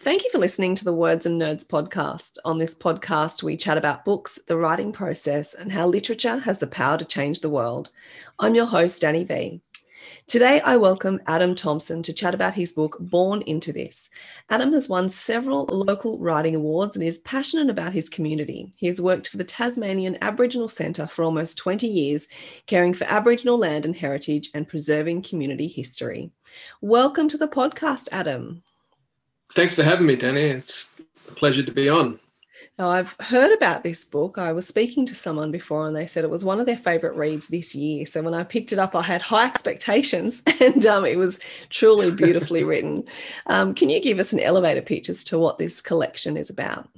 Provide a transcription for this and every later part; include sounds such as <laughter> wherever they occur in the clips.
Thank you for listening to the Words and Nerds podcast. On this podcast, we chat about books, the writing process, and how literature has the power to change the world. I'm your host, Danny V. Today, I welcome Adam Thompson to chat about his book, Born Into This. Adam has won several local writing awards and is passionate about his community. He has worked for the Tasmanian Aboriginal Centre for almost 20 years, caring for Aboriginal land and heritage and preserving community history. Welcome to the podcast, Adam. Thanks for having me, Danny. It's a pleasure to be on. Now, I've heard about this book. I was speaking to someone before and they said it was one of their favorite reads this year. So when I picked it up, I had high expectations <laughs> and um, it was truly beautifully <laughs> written. Um, can you give us an elevator pitch as to what this collection is about?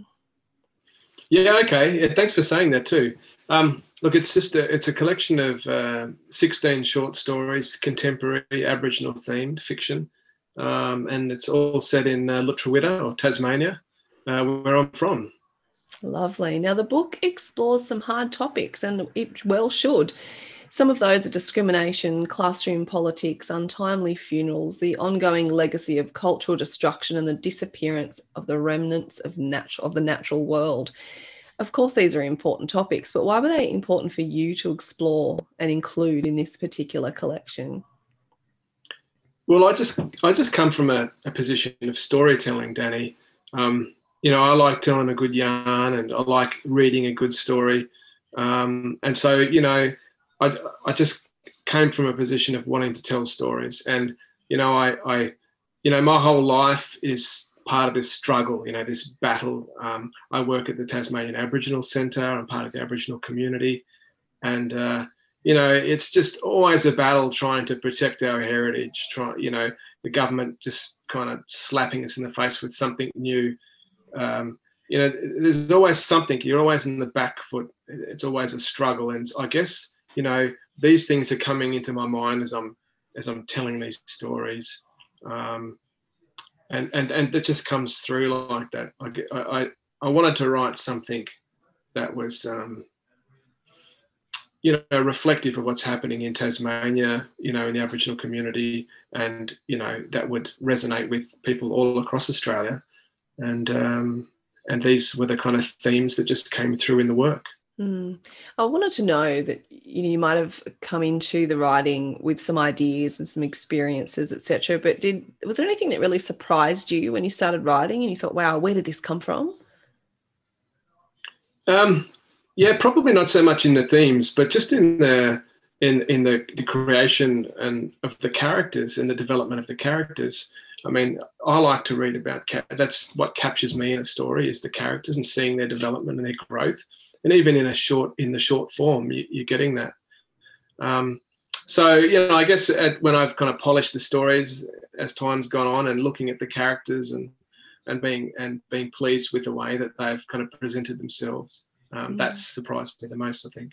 Yeah, okay. Yeah, thanks for saying that too. Um, look, it's just a, it's a collection of uh, 16 short stories, contemporary Aboriginal themed fiction um, and it's all set in uh, Lutruwita or Tasmania, uh, where I'm from. Lovely. Now, the book explores some hard topics, and it well should. Some of those are discrimination, classroom politics, untimely funerals, the ongoing legacy of cultural destruction, and the disappearance of the remnants of of the natural world. Of course, these are important topics, but why were they important for you to explore and include in this particular collection? Well, I just I just come from a, a position of storytelling, Danny. Um, you know, I like telling a good yarn, and I like reading a good story. Um, and so, you know, I I just came from a position of wanting to tell stories, and you know, I I you know, my whole life is part of this struggle. You know, this battle. Um, I work at the Tasmanian Aboriginal Centre. I'm part of the Aboriginal community, and uh, you know, it's just always a battle trying to protect our heritage. Try, you know, the government just kind of slapping us in the face with something new. Um, you know, there's always something. You're always in the back foot. It's always a struggle, and I guess you know these things are coming into my mind as I'm as I'm telling these stories, um, and and and that just comes through like that. I I I wanted to write something that was. Um, you know, reflective of what's happening in Tasmania, you know, in the Aboriginal community, and you know that would resonate with people all across Australia, and um, and these were the kind of themes that just came through in the work. Mm. I wanted to know that you know you might have come into the writing with some ideas and some experiences, etc. But did was there anything that really surprised you when you started writing and you thought, "Wow, where did this come from?" Um, yeah, probably not so much in the themes, but just in the in in the, the creation and of the characters and the development of the characters. I mean, I like to read about that's what captures me in a story is the characters and seeing their development and their growth. And even in a short in the short form, you, are getting that. Um, so you know, I guess at, when I've kind of polished the stories as time's gone on, and looking at the characters and and being and being pleased with the way that they've kind of presented themselves, um, Mm. that's surprised me the most. I think.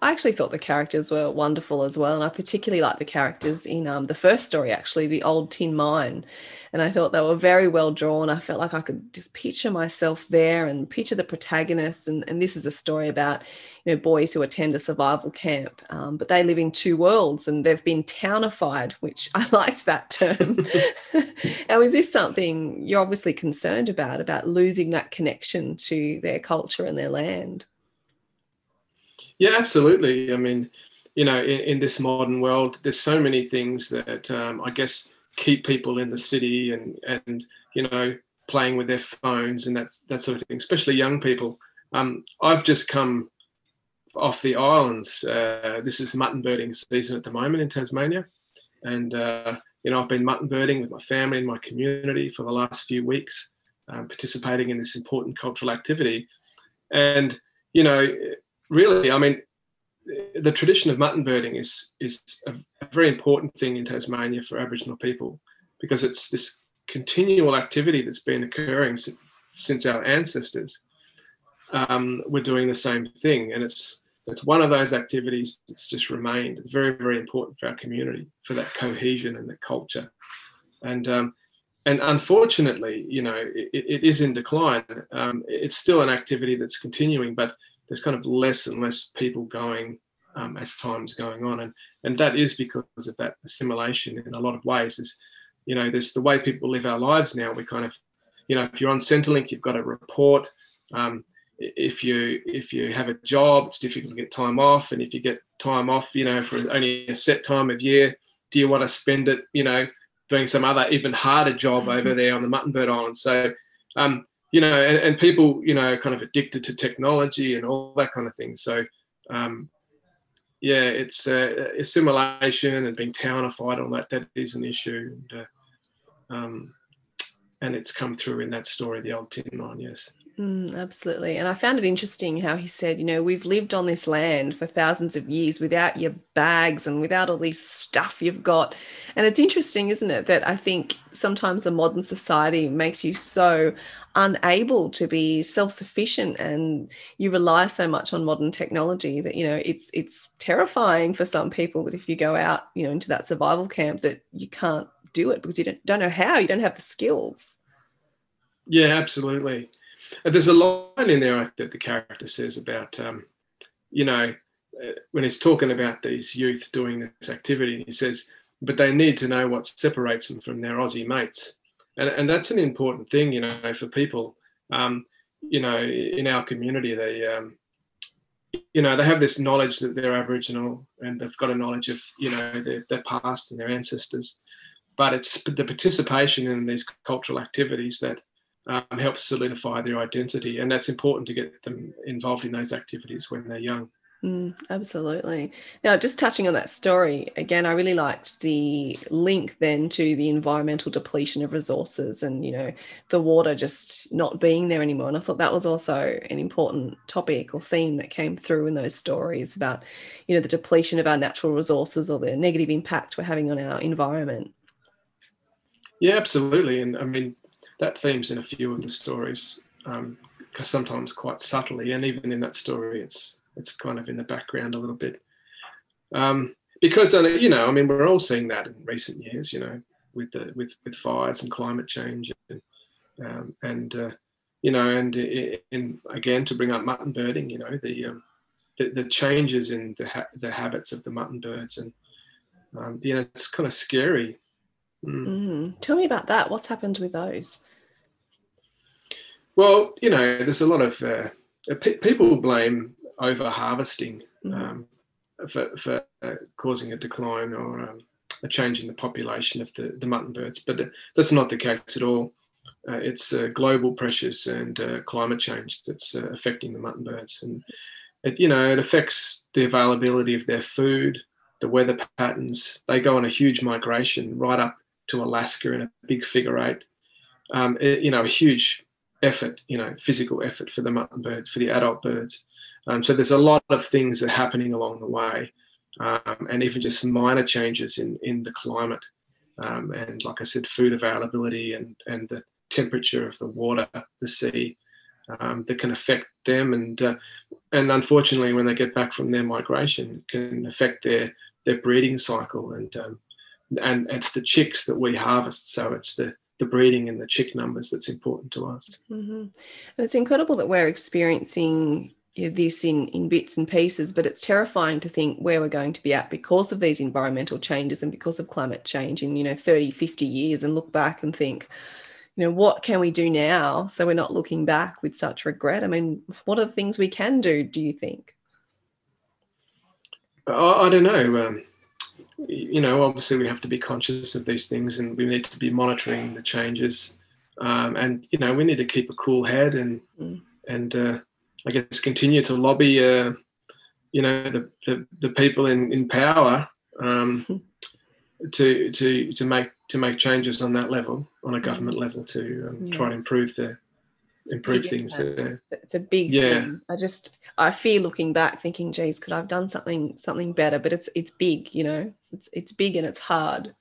I actually thought the characters were wonderful as well, and I particularly like the characters in um, the first story, actually, the old tin mine. And I thought they were very well drawn. I felt like I could just picture myself there and picture the protagonist. And, and this is a story about, you know, boys who attend a survival camp, um, but they live in two worlds and they've been townified, which <laughs> I liked that term. <laughs> now, is this something you're obviously concerned about, about losing that connection to their culture and their land? Yeah, absolutely. I mean, you know, in, in this modern world, there's so many things that um, I guess keep people in the city and and you know playing with their phones and that's that sort of thing, especially young people. Um, I've just come off the islands. Uh, this is mutton birding season at the moment in Tasmania, and uh, you know I've been mutton birding with my family and my community for the last few weeks, um, participating in this important cultural activity, and you know really, I mean, the tradition of mutton birding is is a, very important thing in Tasmania for Aboriginal people because it's this continual activity that's been occurring since, since our ancestors um, were doing the same thing, and it's it's one of those activities that's just remained. It's very very important for our community for that cohesion and the culture, and um, and unfortunately, you know, it, it is in decline. Um, it's still an activity that's continuing, but there's kind of less and less people going um, as time's going on, and and that is because of that assimilation in a lot of ways. Is you know, there's the way people live our lives now. We kind of, you know, if you're on Centrelink, you've got to report. Um, if you if you have a job, it's difficult to get time off, and if you get time off, you know, for only a set time of year, do you want to spend it, you know, doing some other even harder job over there on the Muttonbird Island? So, um, you know, and, and, people, you know, kind of addicted to technology and all that kind of thing. So, um, yeah, it's uh, assimilation and being townified, all that, that is an issue. And, uh, um, and it's come through in that story, the old tin mine, yes. Mm, absolutely. And I found it interesting how he said, you know, we've lived on this land for thousands of years without your bags and without all this stuff you've got. And it's interesting, isn't it, that I think sometimes the modern society makes you so unable to be self-sufficient and you rely so much on modern technology that, you know, it's it's terrifying for some people that if you go out, you know, into that survival camp that you can't do it because you don't, don't know how, you don't have the skills. Yeah, absolutely. There's a line in there that the character says about, um, you know, uh, when he's talking about these youth doing this activity, he says, but they need to know what separates them from their Aussie mates. And, and that's an important thing, you know, for people. Um, you know, in our community, they, um, you know, they have this knowledge that they're Aboriginal and they've got a knowledge of, you know, their, their past and their ancestors. But it's the participation in these cultural activities that um, helps solidify their identity. And that's important to get them involved in those activities when they're young. Mm, absolutely. Now, just touching on that story again, I really liked the link then to the environmental depletion of resources and, you know, the water just not being there anymore. And I thought that was also an important topic or theme that came through in those stories about, you know, the depletion of our natural resources or the negative impact we're having on our environment. Yeah, absolutely. And I mean, that theme's in a few of the stories, um, sometimes quite subtly. And even in that story, it's it's kind of in the background a little bit. Um, because uh, you know, I mean, we're all seeing that in recent years. You know, with the with with fires and climate change, and um, and uh, you know, and in again to bring up mutton birding, you know, the um, the, the, changes in the ha- the habits of the mutton birds, and um, you know, it's kind of scary. Mm. Mm. Tell me about that. What's happened with those? Well, you know, there's a lot of uh, people blame over harvesting Mm-hmm. um, for, for uh, causing a decline or um, a change in the population of the, the mutton birds. But that's not the case at all. Uh, it's uh, global pressures and uh, climate change that's uh, affecting the mutton birds. And it, you know, it affects the availability of their food, the weather patterns. They go on a huge migration right up to Alaska in a big figure eight. Um, it, you know, a huge effort, you know, physical effort for the mutton birds, for the adult birds. Um, so there's a lot of things that are happening along the way. um, and even just minor changes in, in the climate. Um, and like I said, food availability and, and the temperature of the water, the sea, um, that can affect them. And uh, and unfortunately, when they get back from their migration, can affect their their breeding cycle. And um, and it's the chicks that we harvest, so it's the the breeding and the chick numbers that's important to us. Mm-hmm. And it's incredible that we're experiencing this in, in bits and pieces, but it's terrifying to think where we're going to be at because of these environmental changes and because of climate change in, you know, 30, 50 years and look back and think, you know, what can we do now so we're not looking back with such regret? I mean, what are the things we can do, do you think? I, I don't know. Um, you know, obviously we have to be conscious of these things and we need to be monitoring the changes. Um, and, you know, we need to keep a cool head and, mm. and, uh, I guess continue to lobby, uh, you know, the, the, the, people in, in power um, <laughs> to to to make to make changes on that level, on a government mm. level, to um, yes. try and improve the improve things. There. It's a big yeah. Thing. I just I fear looking back, thinking, "Geez, could I've done something something better?" But it's it's big, you know. It's it's big and it's hard.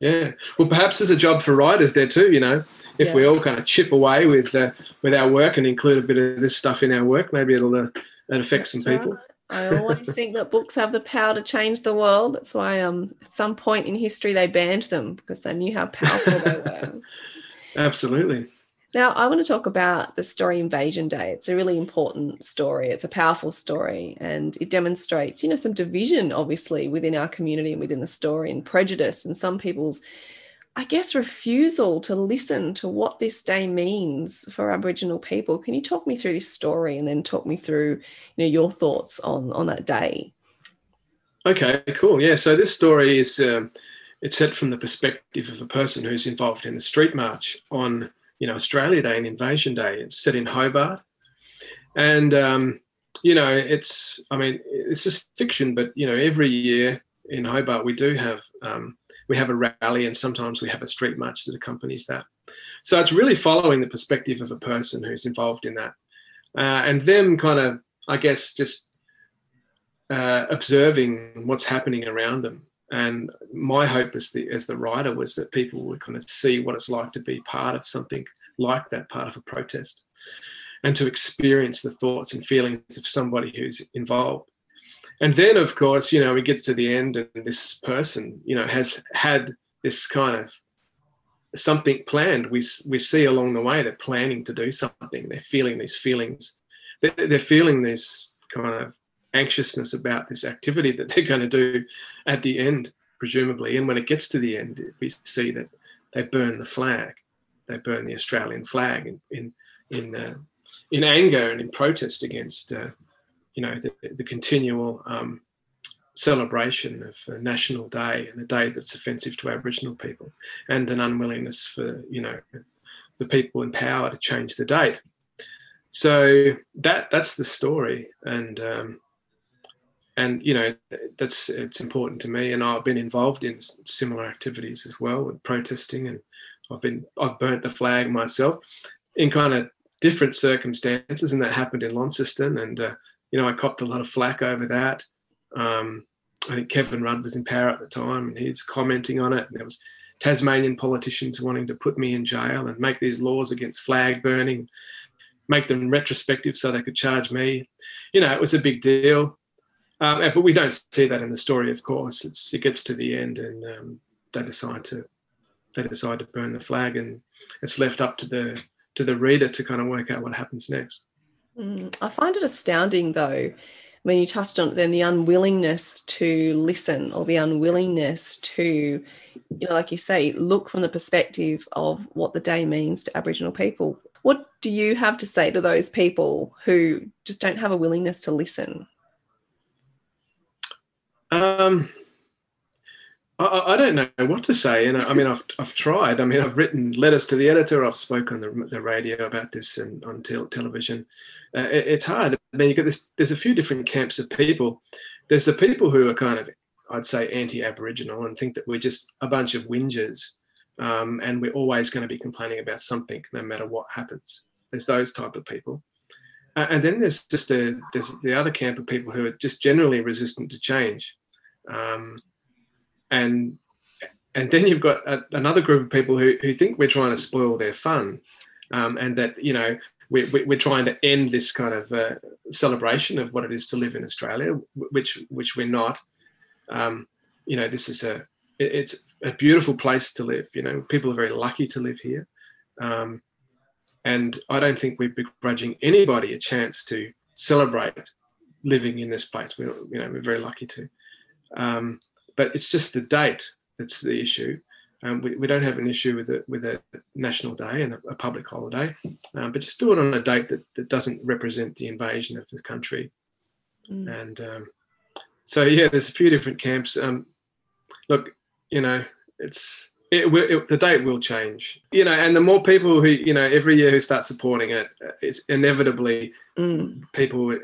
Yeah. Well, perhaps there's a job for writers there too. You know, if yeah. we all kind of chip away with uh, with our work and include a bit of this stuff in our work, maybe it'll uh, it affect some people. I always think that books have the power to change the world. That's why um at some point in history they banned them because they knew how powerful they were. <laughs> Absolutely. Now, I want to talk about the story Invasion Day. It's a really important story. It's a powerful story, and it demonstrates, you know, some division, obviously, within our community and within the story, and prejudice, and some people's, I guess, refusal to listen to what this day means for Aboriginal people. Can you talk me through this story, and then talk me through, you know, your thoughts on on that day? Okay, cool. Yeah. So this story is um, it's set from the perspective of a person who's involved in the street march on you know Australia Day and Invasion Day. It's set in Hobart, and um, you know it's I mean it's just fiction, but you know every year in Hobart we do have um, we have a rally and sometimes we have a street march that accompanies that. So it's really following the perspective of a person who's involved in that, uh, and them kind of I guess just uh, observing what's happening around them and my hope as the as the writer was that people would kind of see what it's like to be part of something like that, part of a protest, and to experience the thoughts and feelings of somebody who's involved. And then, of course, you know, it gets to the end, and this person, you know, has had this kind of something planned. We we see along the way they're planning to do something. They're feeling these feelings. They're, they're feeling this kind of anxiousness about this activity that they're going to do at the end, presumably. And when it gets to the end, we see that they burn the flag. They burn the Australian flag in in in, uh, in anger and in protest against, uh, you know, the, the continual um, celebration of a national day and a day that's offensive to Aboriginal people, and an unwillingness for you know the people in power to change the date. So that that's the story, and um, and you know that's it's important to me. And i've been involved in similar activities as well with protesting. And i've been i've burnt the flag myself in kind of different circumstances. And that happened in launceston. And uh, you know i copped a lot of flack over that. Um, i think kevin rudd was in power at the time and he's commenting on it. And there was tasmanian politicians wanting to put me in jail and make these laws against flag burning make them retrospective so they could charge me. You know it was a big deal um, but we don't see that in the story, of course. It's, it gets to the end, and um, they decide to they decide to burn the flag, and it's left up to the to the reader to kind of work out what happens next. Mm, I find it astounding, though, when you touched on then the unwillingness to listen or the unwillingness to, you know, like you say, look from the perspective of what the day means to Aboriginal people. What do you have to say to those people who just don't have a willingness to listen? Um, I, I, don't know what to say, and I, I, mean, I've I've tried. I mean, I've written letters to the editor. I've spoken on the, the radio about this and on te- television. Uh, it, it's hard. I mean, you got this. There's a few different camps of people. There's the people who are kind of, I'd say, anti-Aboriginal and think that we're just a bunch of whingers, um, and we're always going to be complaining about something, no matter what happens. There's those type of people. Uh, and then there's just a, there's the other camp of people who are just generally resistant to change um, and and then you've got a, another group of people who, who think we're trying to spoil their fun, um, and that you know we, we, we're trying to end this kind of uh, celebration of what it is to live in Australia, which which we're not. Um, you know, this is a it's a beautiful place to live. You know, people are very lucky to live here, um, and I don't think we're begrudging anybody a chance to celebrate living in this place. We, you know, we're very lucky to. Um, but it's just the date that's the issue. Um, we, we don't have an issue with it with a national day and a, a public holiday, um, but just do it on a date that, that doesn't represent the invasion of the country. Mm. And um, so, yeah, there's a few different camps. Um, look, you know, it's it, will it, the date will change. You know, and the more people who you know every year who start supporting it, it's inevitably Mm. people.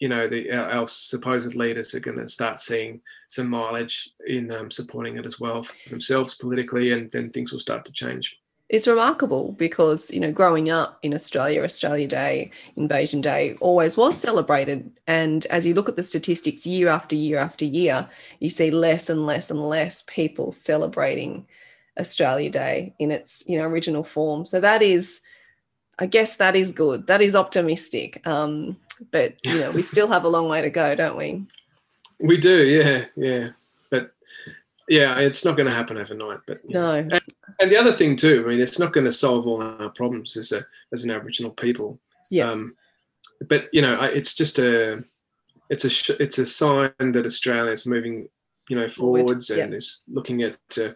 You know, the our, our supposed leaders are going to start seeing some mileage in um, supporting it as well for themselves politically, and then things will start to change. It's remarkable because, you know, growing up in Australia, Australia Day, Invasion Day always was celebrated. And as you look at the statistics year after year after year, you see less and less and less people celebrating Australia Day in its, you know, original form. So that is, I guess that is good. That is optimistic. Um, but, <laughs> you know, we still have a long way to go, don't we? We do, yeah, yeah, but yeah, it's not going to happen overnight. But No. and, and the other thing too, I mean, it's not going to solve all our problems as a as an Aboriginal people. Yeah. Um, but you know, I- it's just a it's a it's a sign that Australia is moving, you know, Forward, forwards yeah. and is looking at uh,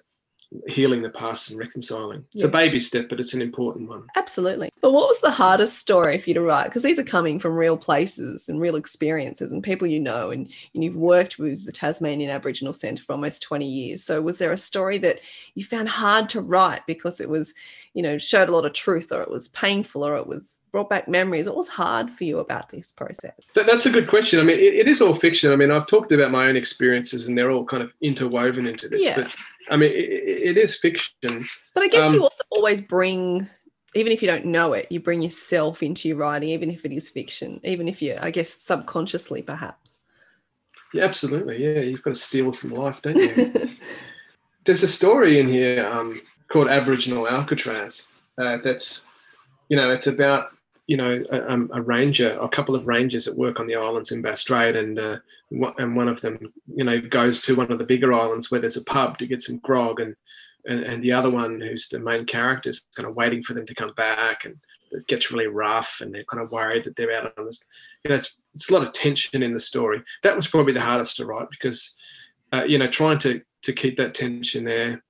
healing the past and reconciling. It's Yeah. a baby step, but it's an important one. Absolutely. But what was the hardest story for you to write? Because these are coming from real places and real experiences and people you know, and, and you've worked with the Tasmanian Aboriginal Centre for almost 20 years. So was there a story that you found hard to write because it was, you know, showed a lot of truth or it was painful or it was brought back memories? What was hard for you about this process? That, that's a good question. I mean, it, it is all fiction. I mean, I've talked about my own experiences, and they're all kind of interwoven into this. Yeah. But I mean, it, it is fiction. But I guess Um, you also always bring, even if you don't know it, you bring yourself into your writing, even if it is fiction, even if you, I guess, subconsciously perhaps. Yeah, absolutely. Yeah, you've got to steal from life, don't you? <laughs> There's a story in here um, called Aboriginal Alcatraz. Uh, that's, you know, it's about you know a, um, a ranger, a couple of rangers that work on the islands in Bass Strait, and uh, and one of them, you know, goes to one of the bigger islands where there's a pub to get some grog, and and, and the other one, who's the main character, is kind of waiting for them to come back, and it gets really rough, and they're kind of worried that they're out on this. You know, it's it's a lot of tension in the story. That was probably the hardest to write because, uh, you know, trying to to keep that tension there,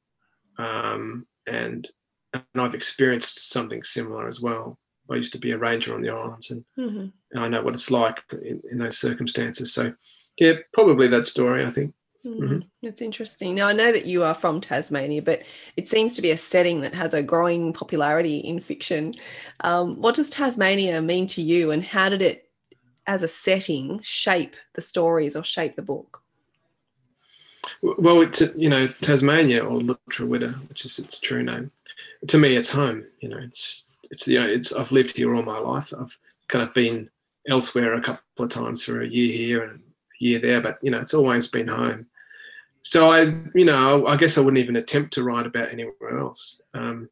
um, and and I've experienced something similar as well. I used to be a ranger on the islands, and Mhm. I know what it's like in, in those circumstances. So, yeah, probably that story. I think. Mm, That's interesting. Now, I know that you are from Tasmania, but it seems to be a setting that has a growing popularity in fiction. Um, what does Tasmania mean to you, and how did it, as a setting, shape the stories or shape the book? Well, it's you know Tasmania or Lutruwita, which is its true name. To me, it's home. You know, it's it's you know it's I've lived here all my life. I've kind of been elsewhere a couple of times for a year here and a year there, but you know it's always been home. So I, you know, I guess I wouldn't even attempt to write about anywhere else. Um,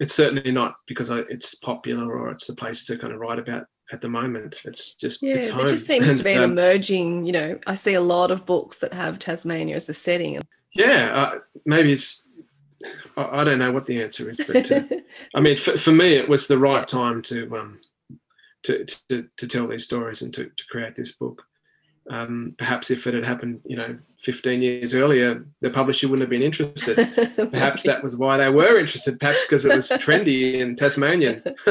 it's certainly not because I, it's popular or it's the place to kind of write about at the moment. It's just Yeah, it's home. just seems And, to be an <laughs> um, emerging, you know, I see a lot of books that have Tasmania as a setting. Yeah, uh, maybe it's. I, I don't know what the answer is, but uh, <laughs> I mean, for, for me, it was the right time to um, to, to to tell these stories and to, to create this book. Um, perhaps if it had happened, you know, 15 years earlier, the publisher wouldn't have been interested. <laughs> Perhaps that was why they were interested. Perhaps because it was <laughs> trendy and Tasmanian. <laughs>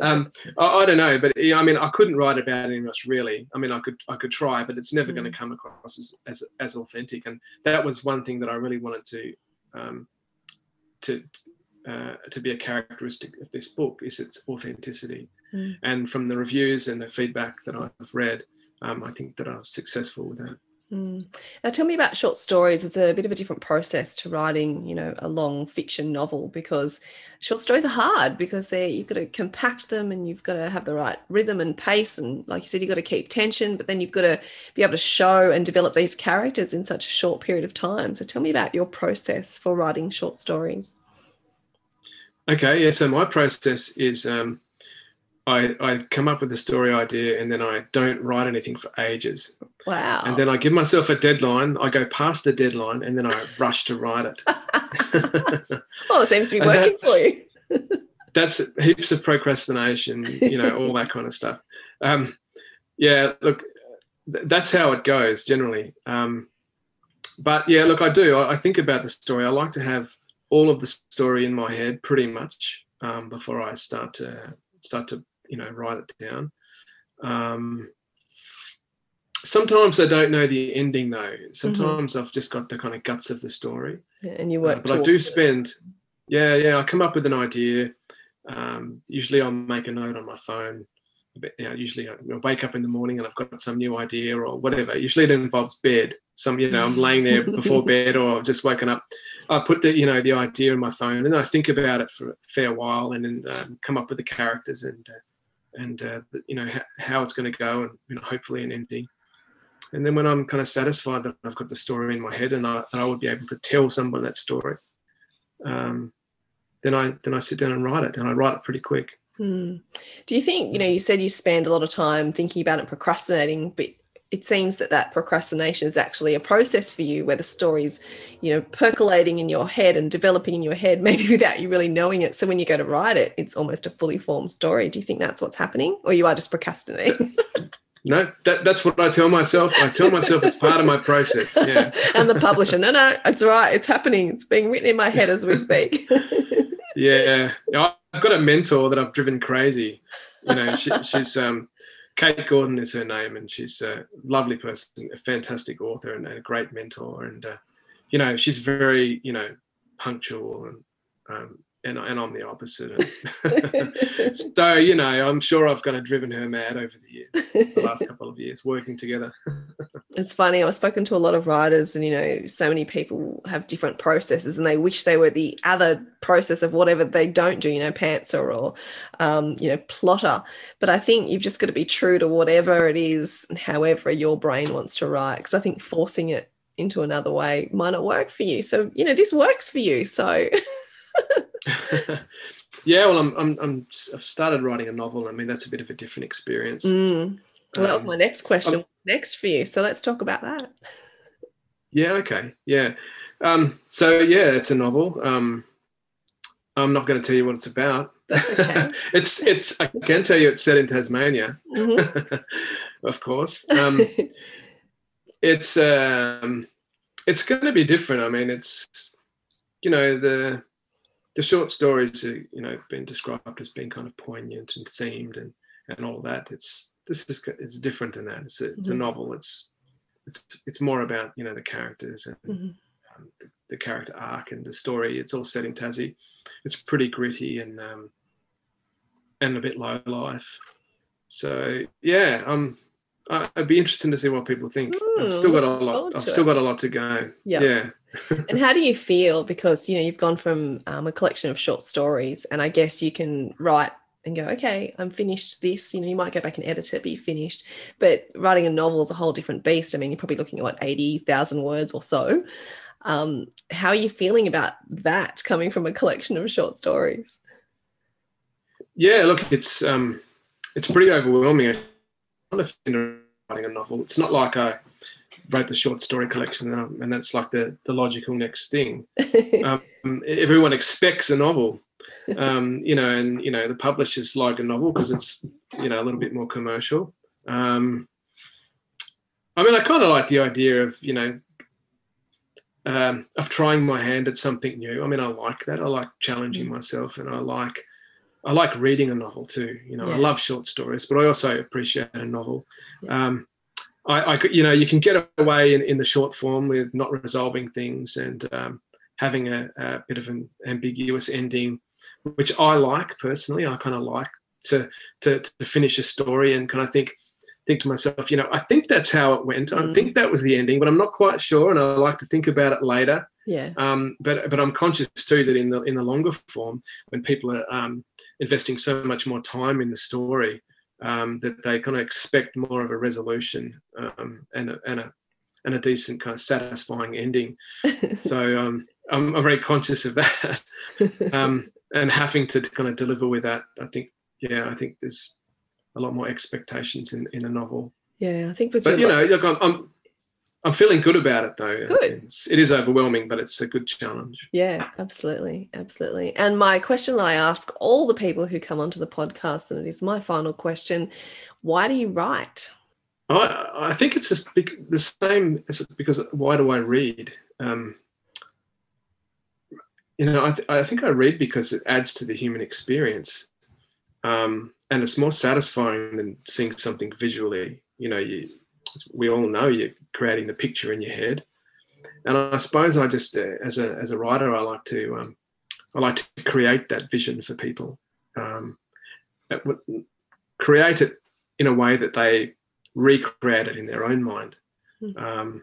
um, I, I don't know, but yeah, I mean, I couldn't write about anything else really. I mean, I could I could try, but it's never going to come across as, as as authentic. And that was one thing that I really wanted to um, to uh, to be a characteristic of this book is its authenticity. Mm. And from the reviews and the feedback that I've read, um, I think that I was successful with that. Mm. Now, tell me about short stories. It's a bit of a different process to writing, you know, a long fiction novel because short stories are hard because they you've got to compact them and you've got to have the right rhythm and pace and, like you said, you've got to keep tension, but then you've got to be able to show and develop these characters in such a short period of time. So, tell me about your process for writing short stories. Okay, yeah. So my process is um, I, I come up with a story idea and then I don't write anything for ages. Wow. And then I give myself a deadline. I go past the deadline and then I rush to write it. <laughs> well, it seems to be working for you. <laughs> that's heaps of procrastination, you know, all that kind of stuff. Um, yeah, look, th- that's how it goes generally. Um, but yeah, look, I do. I, I, think about the story. I like to have all of the story in my head pretty much um, before I start to start to you know write it down. Um, sometimes I don't know the ending though. Sometimes mm-hmm. I've just got the kind of guts of the story. Yeah, and you work. Uh, but I do spend. Yeah, yeah. I come up with an idea. Um, usually, I'll make a note on my phone. But, you know, usually I wake up in the morning and I've got some new idea or whatever. Usually it involves bed. Some, you know, I'm laying there before <laughs> bed or I've just woken up. I put the, you know, the idea in my phone and then I think about it for a fair while and then um, come up with the characters and uh, and uh, you know how it's going to go and you know hopefully an ending and then when i'm kind of satisfied that i've got the story in my head and i, I would be able to tell someone that story um, then i then i sit down and write it and i write it pretty quick hmm. do you think you know you said you spend a lot of time thinking about it procrastinating but it seems that that procrastination is actually a process for you where the story's you know percolating in your head and developing in your head <laughs> maybe without you really knowing it. So when you go to write it it's almost a fully formed story. Do you think that's what's happening or you are just procrastinating? <laughs> No that, that's what i tell myself. I tell myself it's part of my process yeah. <laughs> And the publisher no no it's right it's happening it's being written in my head as we speak. Yeah i've got a mentor that i've driven crazy. You know she, she's um Kate Gordon is her name, and she's a lovely person, a fantastic author, and a great mentor. And uh, you know, she's very you know punctual and um, and, and I'm the opposite. <laughs> so, you know, I'm sure I've kind of driven her mad over the years, the <laughs> last couple of years, working together. <laughs> it's funny. I've spoken to a lot of writers, and, you know, so many people have different processes and they wish they were the other process of whatever they don't do, you know, pantser or, um, you know, plotter. But I think you've just got to be true to whatever it is, however your brain wants to write. Because I think forcing it into another way might not work for you. So, you know, this works for you. So. <laughs> yeah, well, I'm, I'm, I'm, I've started writing a novel. I mean, that's a bit of a different experience. Mm. Well, um, that was um, my next question. Um, next for you. So let's talk about that. Yeah. Okay. Yeah. Um, so yeah, it's a novel. Um, I'm not going to tell you what it's about. That's okay. <laughs> it's it's. I can tell you it's set in Tasmania, mm-hmm. <laughs> of course. Um, it's um, it's going to be different. I mean, it's you know the the short stories are you know been described as being kind of poignant and themed and and all that it's this is it's different than that it's a, it's mm-hmm. a novel it's it's it's more about you know the characters and mm-hmm. um, the, the, character arc and the story it's all set in tassie it's pretty gritty and um and a bit low life so yeah um I'd be interested to see what people think. Ooh, I've still got a lot. I've still got a lot to go. Yep. Yeah. And how do you feel? Because you know you've gone from um, a collection of short stories, and I guess you can write and go, okay, I'm finished this. You know, you might go back and edit it, be finished. But writing a novel is a whole different beast. I mean, you're probably looking at what eighty thousand words or so. Um, how are you feeling about that coming from a collection of short stories? Yeah, look, it's um, it's pretty overwhelming. I'm writing a novel. It's not like I wrote the short story collection and, and that's like the, the logical next thing. <laughs> um, everyone expects a novel, um, you know, and, you know, the publishers like a novel because it's, you know, a little bit more commercial. Um, I mean, I kind of like the idea of, you know, um, of trying my hand at something new. I mean, I like that. I like challenging mm. myself and I like, I like reading a novel too. You know, yeah. I love short stories, but I also appreciate a novel. Um, I, I, you know, you can get away in, in the short form with not resolving things and um, having a, a, bit of an ambiguous ending, which I like personally. I kind of like to, to to finish a story and kind of think think to myself, you know, I think that's how it went. I Mm. think that was the ending, but I'm not quite sure, and I like to think about it later. Yeah. Um, but but I'm conscious too that in the in the longer form, when people are um, investing so much more time in the story, um, that they kind of expect more of a resolution um, and a, and a and a decent kind of satisfying ending. <laughs> so um, I'm, I'm very conscious of that, <laughs> um, and having to kind of deliver with that. I think yeah, I think there's a lot more expectations in in a novel. Yeah, I think But you know, look, I'm, I'm I'm feeling good about it though. Good. It's, it is overwhelming, but it's a good challenge. Yeah, absolutely. Absolutely. And my question that I ask all the people who come onto the podcast, and it is my final question why do you write? I, I think it's just the same as because why do I read? Um, you know, I, th- I think I read because it adds to the human experience, um, and it's more satisfying than seeing something visually. You know, you, we all know you're creating the picture in your head, and I suppose I just, uh, as a as a writer, I like to um, I like to create that vision for people, um, create it in a way that they recreate it in their own mind. Mm. Um,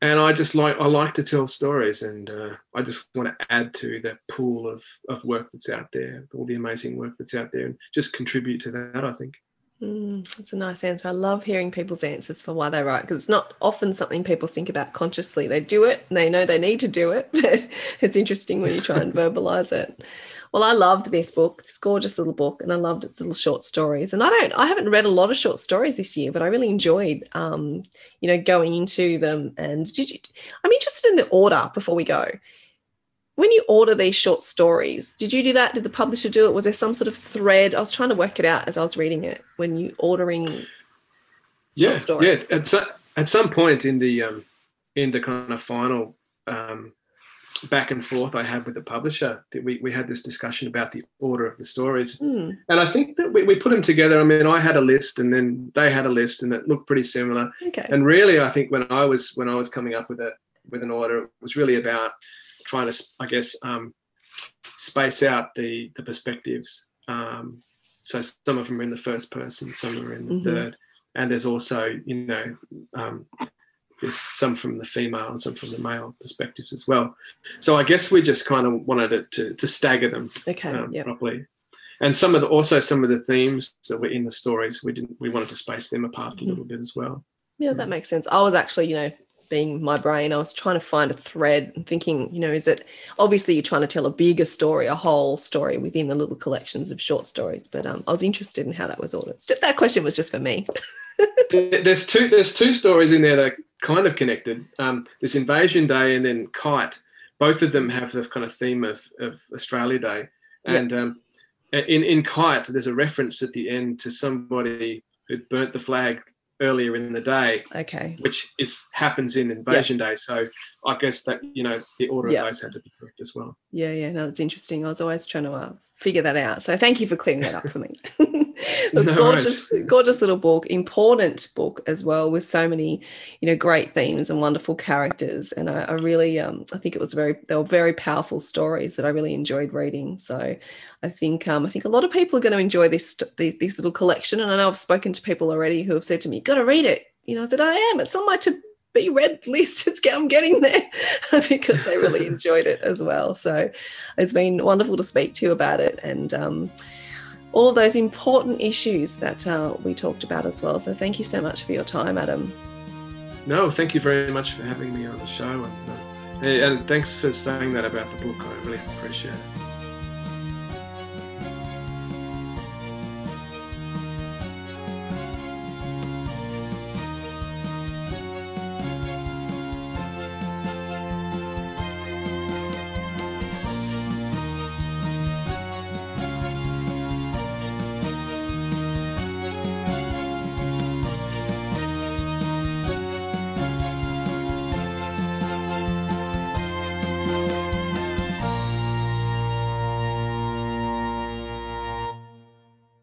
and I just like I like to tell stories, and uh, I just want to add to the pool of of work that's out there, all the amazing work that's out there, and just contribute to that. I think. Mm, that's a nice answer. I love hearing people's answers for why they write because it's not often something people think about consciously. They do it and they know they need to do it, <laughs> but it's interesting when you try and <laughs> verbalize it. Well, I loved this book, this gorgeous little book, and I loved its little short stories. And I don't, I haven't read a lot of short stories this year, but I really enjoyed, um, you know, going into them. And did you? I'm interested in the order before we go. When you order these short stories, did you do that? Did the publisher do it? Was there some sort of thread? I was trying to work it out as I was reading it. When you ordering yeah, short yeah. At, so, at some point in the um, in the kind of final um, back and forth I had with the publisher, that we we had this discussion about the order of the stories, Hmm. and I think that we, we put them together. I mean, I had a list, and then they had a list, and it looked pretty similar. Okay. And really, I think when I was when I was coming up with a with an order, it was really about trying to, I guess, um, space out the the perspectives. Um, so some of them are in the first person, some are in the Mhm. third, and there's also, you know, um, there's some from the female and some from the male perspectives as well. So I guess we just kind of wanted it to to stagger them Okay. um, yeah. properly. And some of the also some of the themes that were in the stories, we didn't we wanted to space them apart Mm-hmm. a little bit as well. Yeah, that makes sense. I was actually, you know, being my brain, I was trying to find a thread and thinking, you know, is it obviously you're trying to tell a bigger story, a whole story within the little collections of short stories. But um, I was interested in how that was ordered. That question was just for me. <laughs> There's two there's two stories in there that are kind of connected. Um, this Invasion Day and then Kite. Both of them have the kind of theme of, of Australia Day. And um, in in Kite, there's a reference at the end to somebody who burnt the flag earlier in the day, Okay. which is happens in Invasion Day. So I guess that you know the order Yeah. of those had to be correct as well. Yeah, yeah, no, that's interesting. I was always trying to uh, figure that out. So thank you for clearing that up for me. <laughs> the <laughs> No gorgeous, gorgeous little book, important book as well, with so many, you know, great themes and wonderful characters. And I, I really, um, I think it was very, they were very powerful stories that I really enjoyed reading. So I think, um, I think a lot of people are going to enjoy this, this little collection. And I know I've spoken to people already who have said to me, "Got to read it." You know, I said, "I am. It's on my to be read <laughs> list. It's I'm getting there <laughs> because they really enjoyed it as well. So it's been wonderful to speak to you about it and um, all of those important issues that uh, we talked about as well. So thank you so much for your time, Adam. No, thank you very much for having me on the show, and, uh, and thanks for saying that about the book. I really appreciate it.